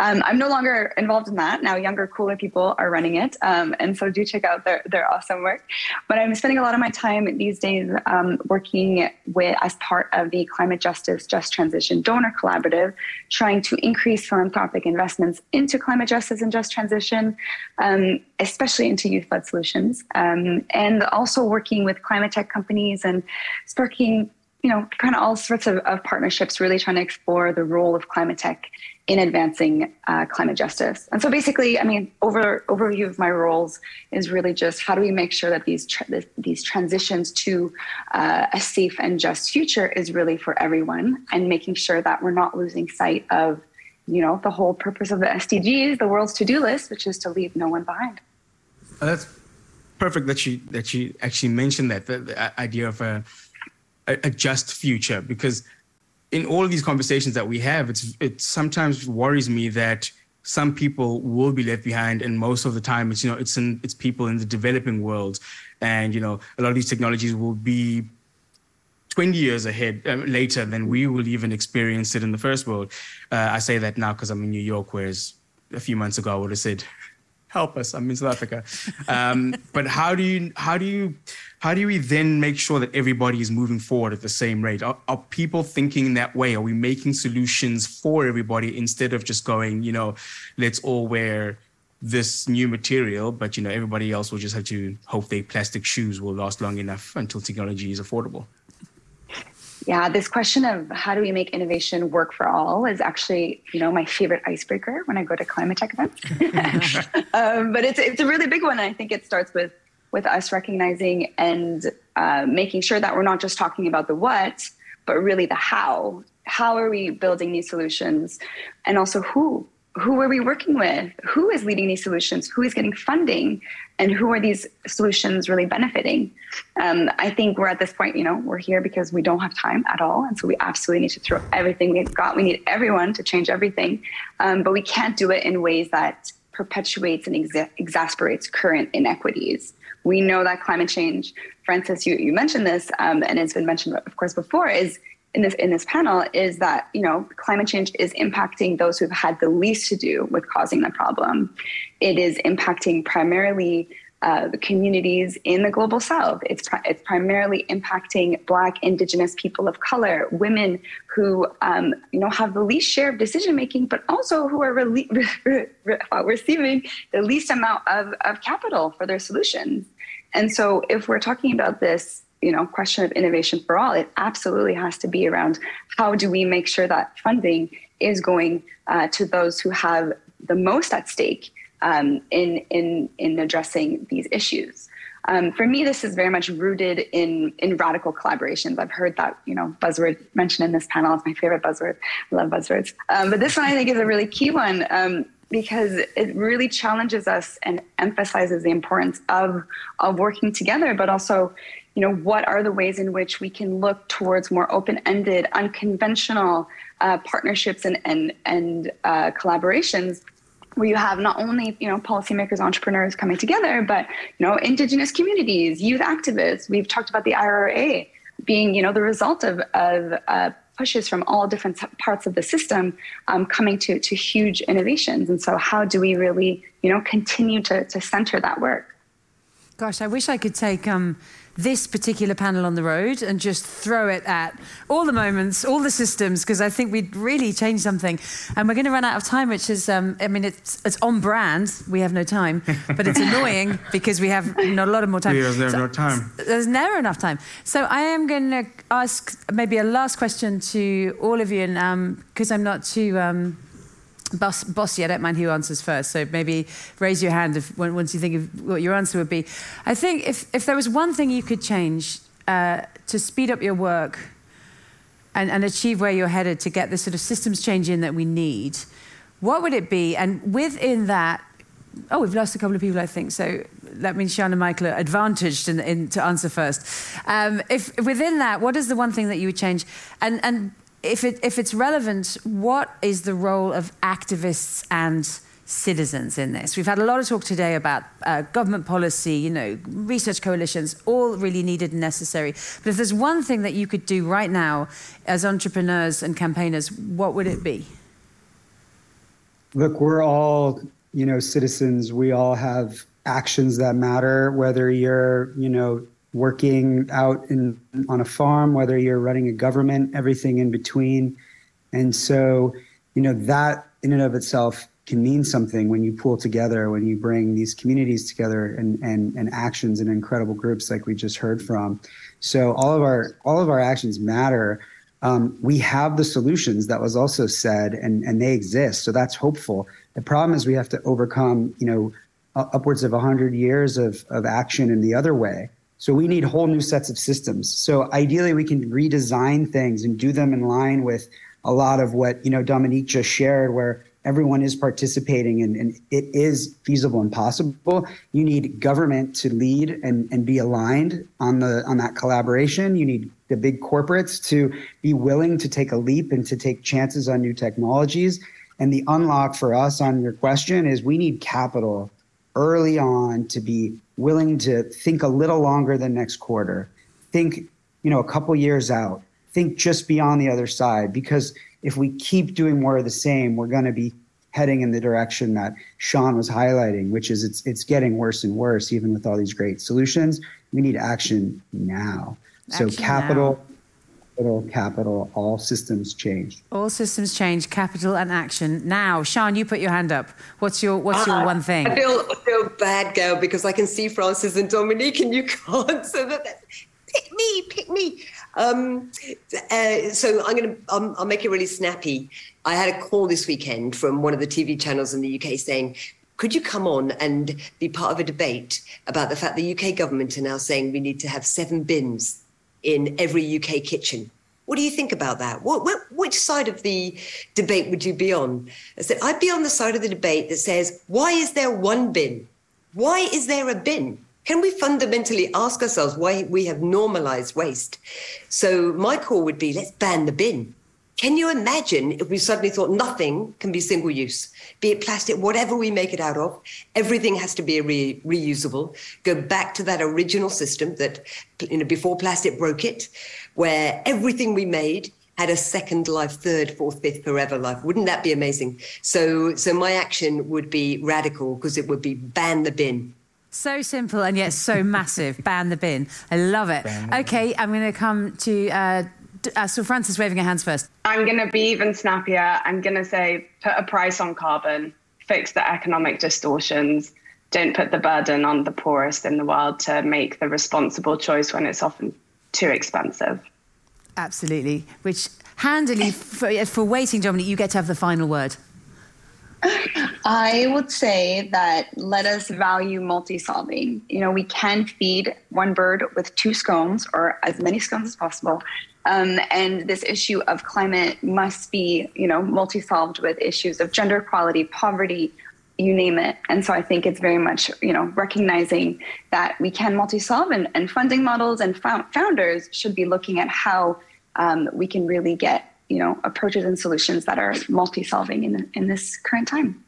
Um, I'm no longer involved in that. Now, younger, cooler people are running it. Um, and so do check out their, their awesome work. But I'm spending a lot of my time these days um, working with, as part of the Climate Justice Just Transition Donor Collaborative, trying to increase philanthropic investments into climate justice and just transition, um, especially into youth led solutions. Um, and also working with climate tech companies and sparking you know, kind of all sorts of, of, partnerships, really trying to explore the role of climate tech in advancing uh, climate justice. And so basically, I mean, over overview of my roles is really just how do we make sure that these tra- these transitions to uh, a safe and just future is really for everyone, and making sure that we're not losing sight of, you know, the whole purpose of the SDGs, the world's to-do list, which is to leave no one behind. Oh, that's perfect that you that you actually mentioned that the, the idea of a, a just future because in all these conversations that we have, it's it sometimes worries me that some people will be left behind, and most of the time, it's you know it's in it's people in the developing world, and you know a lot of these technologies will be 20 years ahead uh, later than we will even experience it in the first world. Uh, I say that now because I'm in New York, whereas a few months ago I would have said help us. I'm in South Africa. Um, but how do you how do you how do we then make sure that everybody is moving forward at the same rate? Are, are people thinking that way? Are we making solutions for everybody instead of just going, you know, let's all wear this new material, but you know everybody else will just have to hope their plastic shoes will last long enough until technology is affordable. Yeah, this question of how do we make innovation work for all is actually, you know, my favorite icebreaker when I go to climate tech events. um, but it's it's a really big one. and I think it starts with with us recognizing and uh, making sure that we're not just talking about the what, but really the how. How are we building these solutions, and also who? Who are we working with? Who is leading these solutions? Who is getting funding? And who are these solutions really benefiting? Um, I think we're at this point, you know, we're here because we don't have time at all. And so we absolutely need to throw everything we've got. We need everyone to change everything. Um, but we can't do it in ways that perpetuates and exa- exasperates current inequities. We know that climate change, Frances, you, you mentioned this, um, and it's been mentioned, of course, before, is in this in this panel is that you know climate change is impacting those who've had the least to do with causing the problem. It is impacting primarily uh, the communities in the global south. It's, pri- it's primarily impacting Black, Indigenous people of color, women who um, you know have the least share of decision making, but also who are re- re- re- receiving the least amount of, of capital for their solutions. And so, if we're talking about this you know question of innovation for all. It absolutely has to be around how do we make sure that funding is going uh, to those who have the most at stake um, in in in addressing these issues. Um, for me this is very much rooted in in radical collaborations. I've heard that you know buzzword mentioned in this panel. It's my favorite buzzword. I love buzzwords. Um, but this one i think is a really key one um, because it really challenges us and emphasizes the importance of of working together but also you know, what are the ways in which we can look towards more open-ended, unconventional uh, partnerships and and and uh, collaborations, where you have not only you know policymakers, entrepreneurs coming together, but you know, indigenous communities, youth activists. We've talked about the IRA being you know the result of of uh, pushes from all different parts of the system um, coming to to huge innovations. And so, how do we really you know continue to to center that work? Gosh, I wish I could take. Um this particular panel on the road and just throw it at all the moments, all the systems, because I think we'd really change something. And we're going to run out of time, which is, um, I mean, it's, it's on brand. We have no time, but it's annoying because we have not a lot of more time. There's never so, no time. There's never enough time. So I am going to ask maybe a last question to all of you, and because um, I'm not too. Um, boss, bossy, I don't mind who answers first. So maybe raise your hand if, once you think of what your answer would be. I think if, if there was one thing you could change uh, to speed up your work and, and achieve where you're headed to get the sort of systems change in that we need, what would it be? And within that, oh, we've lost a couple of people, I think. So that means Sian and Michael are advantaged in, in, to answer first. Um, if within that, what is the one thing that you would change? And and if, it, if it's relevant, what is the role of activists and citizens in this? We've had a lot of talk today about uh, government policy, you know, research coalitions, all really needed and necessary. But if there's one thing that you could do right now as entrepreneurs and campaigners, what would it be? look, we're all, you know, citizens. We all have actions that matter, whether you're, you know, working out in on a farm, whether you're running a government, everything in between. And so, you know, that in and of itself can mean something when you pull together, when you bring these communities together and, and, and actions in incredible groups like we just heard from. So all of our all of our actions matter. Um, we have the solutions that was also said, and and they exist. So that's hopeful. The problem is we have to overcome, you know, upwards of 100 years of, of action in the other way. So we need whole new sets of systems. So ideally, we can redesign things and do them in line with a lot of what you know Dominique just shared, where everyone is participating and, and it is feasible and possible. You need government to lead and, and be aligned on the on that collaboration. You need the big corporates to be willing to take a leap and to take chances on new technologies. And the unlock for us on your question is we need capital early on to be willing to think a little longer than next quarter. Think, you know, a couple years out. Think just beyond the other side because if we keep doing more of the same, we're going to be heading in the direction that Sian was highlighting, which is it's it's getting worse and worse even with all these great solutions. We need action now. Action so capital now capital, capital, all systems change. All systems change, capital and action. Now, Sian, you put your hand up. What's your What's your uh, one thing? I feel I feel bad, girl, because I can see Frances and Dominique, and you can't. So that, that pick me, pick me. Um, uh, so I'm gonna um, I'll make it really snappy. I had a call this weekend from one of the TV channels in the UK saying. Could you come on and be part of a debate about the fact the UK government are now saying we need to have seven bins in every UK kitchen. What do you think about that? What, what, which side of the debate would you be on? I said, I'd be on the side of the debate that says, why is there one bin? Why is there a bin? Can we fundamentally ask ourselves why we have normalized waste? So my call would be let's ban the bin. Can you imagine if we suddenly thought nothing can be single use, be it plastic, whatever we make it out of, everything has to be re- reusable. Go back to that original system that, you know, before plastic broke it, where everything we made had a second life, third, fourth, fifth, forever life. Wouldn't that be amazing? So, so my action would be radical because it would be ban the bin. So simple and yet so massive. Ban the bin. I love it. Okay, I'm going to come to uh, uh, so Frances waving her hands first. I'm going to be even snappier. I'm going to say put a price on carbon, fix the economic distortions, don't put the burden on the poorest in the world to make the responsible choice when it's often too expensive. Absolutely. Which handily, for, for waiting, Dominique, you get to have the final word. I would say that let us value multi solving. You know, we can feed one bird with two scones or as many scones as possible. Um, and this issue of climate must be, you know, multi-solved with issues of gender equality, poverty, you name it. And so I think it's very much, you know, recognizing that we can multi-solve and, and funding models and founders should be looking at how um, we can really get, you know, approaches and solutions that are multi-solving in, in this current time.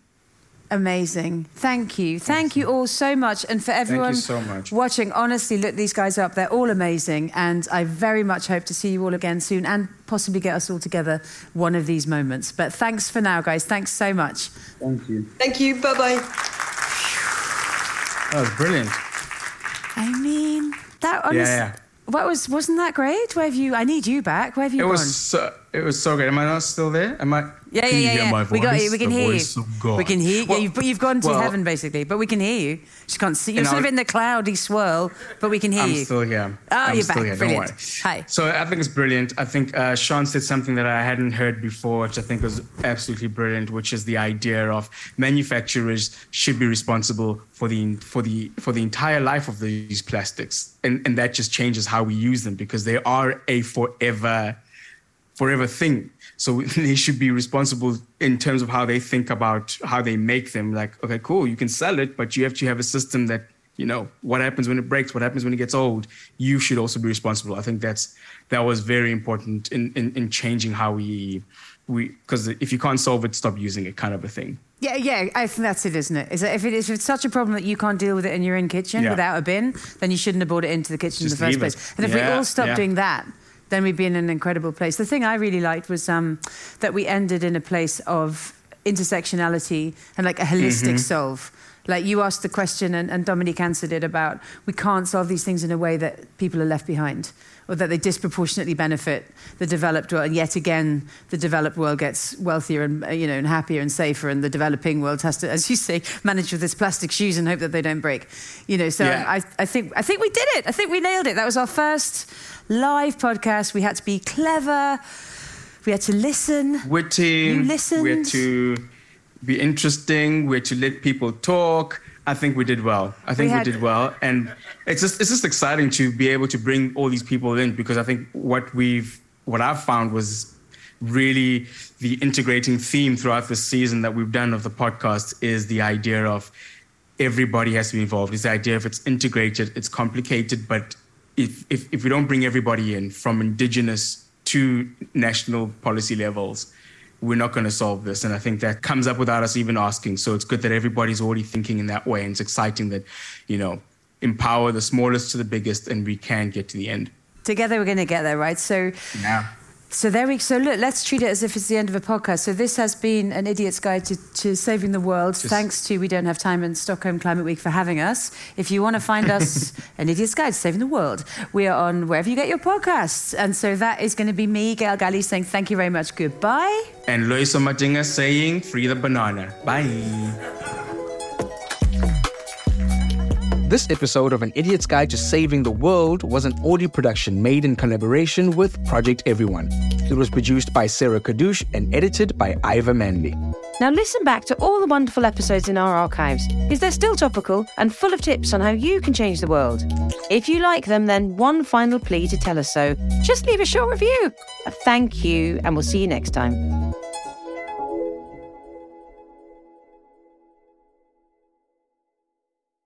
Amazing. Thank you. Thank you all so much. And for everyone so watching, honestly, look these guys up. They're all amazing. And I very much hope to see you all again soon and possibly get us all together one of these moments. But thanks for now, guys. Thanks so much. Thank you. Thank you. Bye bye. That was brilliant. I mean, that honestly. Yeah, yeah. What was wasn't that great? Where have you? I need you back. Where have you it gone? Was so, it was so good. Am I not still there? Am I? Yeah, yeah, yeah. yeah. We got you. We can the hear you. We can hear you. Well, yeah, you've, you've gone to well, heaven basically, but we can hear you. Just can't see. You're sort of in the cloudy swirl, but we can hear I'm you. I'm still here. Oh, I'm you're still back. Here. Brilliant. Hi. So I think it's brilliant. I think uh, Sian said something that I hadn't heard before, which I think was absolutely brilliant, which is the idea of manufacturers should be responsible for the for the for the entire life of these plastics, and and that just changes how we use them because they are a forever forever thing. So they should be responsible in terms of how they think about how they make them. Like, okay, cool, you can sell it, but you have to have a system that, you know, what happens when it breaks, what happens when it gets old. You should also be responsible. I think that's that was very important in in, in changing how we we because if you can't solve it, stop using it, kind of a thing. Yeah, yeah, I think that's it, isn't it? Is that if it is if it's such a problem that you can't deal with it in your own kitchen yeah. without a bin, then you shouldn't have brought it into the kitchen Just in the first place. And if yeah, we all stop yeah. doing that, then we'd be in an incredible place. The thing I really liked was um, that we ended in a place of intersectionality and like a holistic mm-hmm. solve. Like you asked the question, and, and Dominique answered it about we can't solve these things in a way that people are left behind or that they disproportionately benefit the developed world. And yet again, the developed world gets wealthier and uh, you know and happier and safer, and the developing world has to, as you say, manage with its plastic shoes and hope that they don't break. You know, so yeah. I, I think I think we did it. I think we nailed it. That was our first live podcast. We had to be clever. We had to listen. Witty. You listened. We had to be interesting. We had to let people talk. I think we did well. I think we, had, we, did well, and it's just it's just exciting to be able to bring all these people in because I think what we've what I've found was really the integrating theme throughout the season that we've done of the podcast is the idea of everybody has to be involved. It's the idea of it's integrated, it's complicated, but if if, if we don't bring everybody in from indigenous to national policy levels, we're not going to solve this. And I think that comes up without us even asking. So it's good that everybody's already thinking in that way. And it's exciting that, you know, empower the smallest to the biggest and we can get to the end. Together we're going to get there, right? So yeah. So there we so look, let's treat it as if it's the end of a podcast. So this has been an idiot's guide to, to saving the world. Just Thanks to We Don't Have Time and Stockholm Climate Week for having us. If you want to find us an idiot's guide to saving the world, we are on wherever you get your podcasts. And so that is going to be me, Gail Gallie, saying thank you very much. Goodbye. And Loyiso Madinga saying free the banana. Bye. This episode of An Idiot's Guide to Saving the World was an audio production made in collaboration with Project Everyone. It was produced by Sarah Kadouche and edited by Ivor Manley. Now listen back to all the wonderful episodes in our archives, because they're still topical and full of tips on how you can change the world. If you like them, then one final plea to tell us so. Just leave a short review. Thank you, and we'll see you next time.